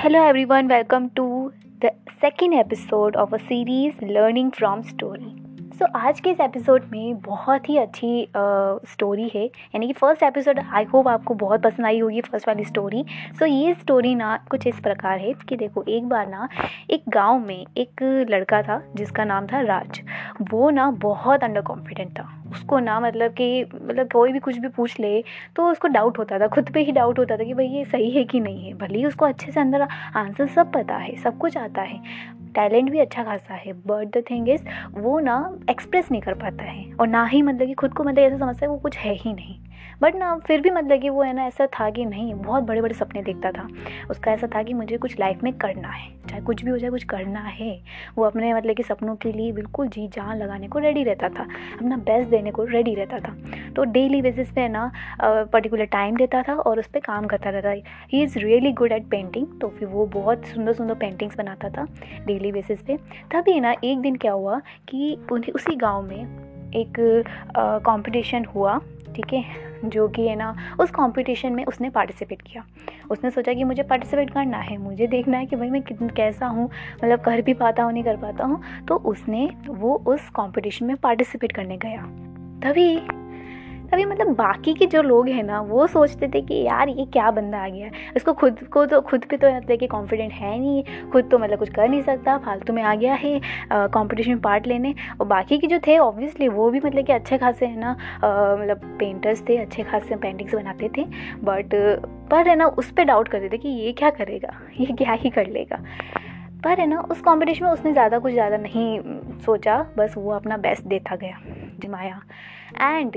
Hello everyone, welcome to the second episode of a series Learning from Story. So so, आज के इस episode में बहुत ही अच्छी स्टोरी uh, है। यानी कि फ़र्स्ट एपिसोड आई होप आपको बहुत पसंद आई होगी फ़र्स्ट वाली स्टोरी सो so, ये स्टोरी ना कुछ इस प्रकार है कि देखो एक बार ना एक गाँव में एक लड़का था जिसका नाम था राज। वो ना बहुत अंडर कॉन्फिडेंट था। उसको ना मतलब कि मतलब कोई भी कुछ भी पूछ ले तो उसको डाउट होता था। खुद पे ही डाउट होता था कि भाई ये सही है कि नहीं है। भले ही उसको अच्छे से अंदर आंसर सब पता है सब कुछ आता है। टैलेंट भी अच्छा खासा है बट द थिंग इज़ वो ना एक्सप्रेस नहीं कर पाता है और ना ही मतलब कि खुद को मतलब ऐसा समझता है, वो कुछ है ही नहीं। बट ना, फिर भी मतलब कि वो है ना, ऐसा था कि नहीं, बहुत बड़े बड़े सपने देखता था। उसका ऐसा था कि मुझे कुछ लाइफ में करना है। चाहे कुछ भी हो जाए, कुछ करना है। वो अपने मतलब कि सपनों के लिए बिल्कुल जी जान लगाने को रेडी रहता था। अपना बेस्ट देने को रेडी रहता था। तो डेली बेसिस पे ना पर्टिकुलर टाइम देता था और उस पर काम करता रहता he is really good at painting तो फिर वो बहुत सुंदर सुंदर पेंटिंग्स बनाता था डेली बेसिस पे। तभी ना, एक दिन क्या हुआ कि उन्हें उसी गाँव में एक कंपटीशन हुआ, ठीक है? जो कि है ना, उस कंपटीशन में उसने पार्टिसिपेट किया। उसने सोचा कि मुझे पार्टिसिपेट करना है, मुझे देखना है कि भाई मैं कैसा हूँ मतलब कर भी पाता हूँ, नहीं कर पाता हूँ। तो उसने वो उस कंपटीशन में पार्टिसिपेट करने गया। तभी तभी मतलब बाकी के जो लोग हैं ना, वो सोचते थे कि यार ये क्या बंदा आ गया इसको खुद को तो खुद पे तो मतलब कि कॉन्फिडेंट है नहीं, खुद तो मतलब कुछ कर नहीं सकता, फालतू में आ गया है कॉम्पिटिशन में पार्ट लेने। और बाकी के जो थे ऑब्वियसली वो भी मतलब कि अच्छे खासे है ना मतलब पेंटर्स थे, अच्छे खासे पेंटिंग्स बनाते थे। बट पर है ना, उस पर डाउट करते थे कि ये क्या करेगा, ये क्या ही कर लेगा। पर है ना, उस कॉम्पिटिशन में उसने ज़्यादा कुछ ज़्यादा नहीं सोचा, बस वो अपना बेस्ट देता गया, जमाया। And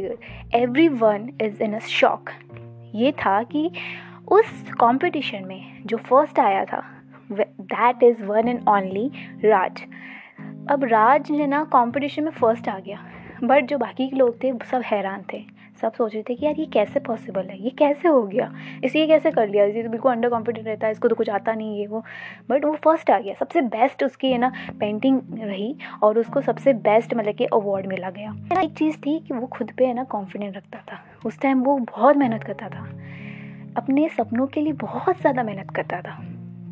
every one is in a shock ये था कि उस कंपटीशन में जो फ़र्स्ट आया था that is one and only Raj अब राज ने ना कंपटीशन में फ़र्स्ट आ गया बट जो बाकी के लोग थे सब हैरान थे। सब सोच रहे थे कि यार ये कैसे पॉसिबल है? ये कैसे हो गया? इसे ये कैसे कर लिया? इसे तो बिल्कुल अंडर कॉन्फिडेंट रहता है, इसको तो कुछ आता नहीं है वो। बट वो फ़र्स्ट आ गया। सबसे बेस्ट उसकी है ना पेंटिंग रही और उसको सबसे बेस्ट मतलब कि अवार्ड मिला गया। एक चीज़ थी कि वो खुद पे है ना कॉन्फिडेंट रखता था। उस टाइम वो बहुत मेहनत करता था। अपने सपनों के लिए बहुत ज़्यादा मेहनत करता था।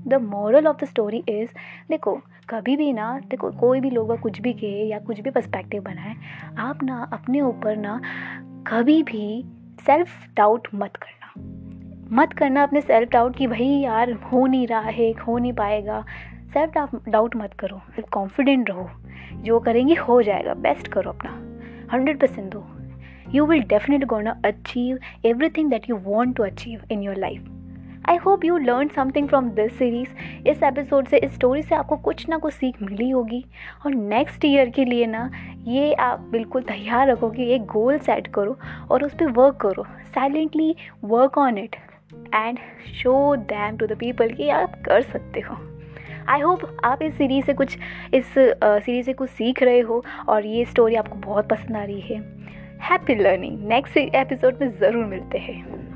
The moral of the story is देखो, कभी भी ना, देखो, कोई भी लोग कुछ भी कहे या कुछ भी पर्सपेक्टिव बनाए, आप ना अपने ऊपर ना कभी भी सेल्फ डाउट मत करना। मत करना अपने सेल्फ डाउट कि भाई यार हो नहीं रहा है, हो नहीं पाएगा। सेल्फ डाउट मत करो। सिर्फ़ कॉन्फिडेंट रहो। जो करेंगे हो जाएगा। बेस्ट करो अपना। हंड्रेड परसेंट दो। You will definite gonna achieve everything that you want to achieve in your life I hope you learn something from this series इस एपिसोड से, इस स्टोरी से आपको कुछ ना कुछ सीख मिली होगी। और नेक्स्ट ईयर के लिए ना, ये आप बिल्कुल तैयार रखो कि एक गोल सेट करो और उस पर वर्क करो। Silently work on it and show them to the people कि आप कर सकते हो। आई होप आप इस सीरीज़ से कुछ, इस सीरीज़ से कुछ सीख रहे हो और ये स्टोरी आपको बहुत पसंद आ रही है। हैप्पी लर्निंग नेक्स्ट एपिसोड में ज़रूर मिलते हैं।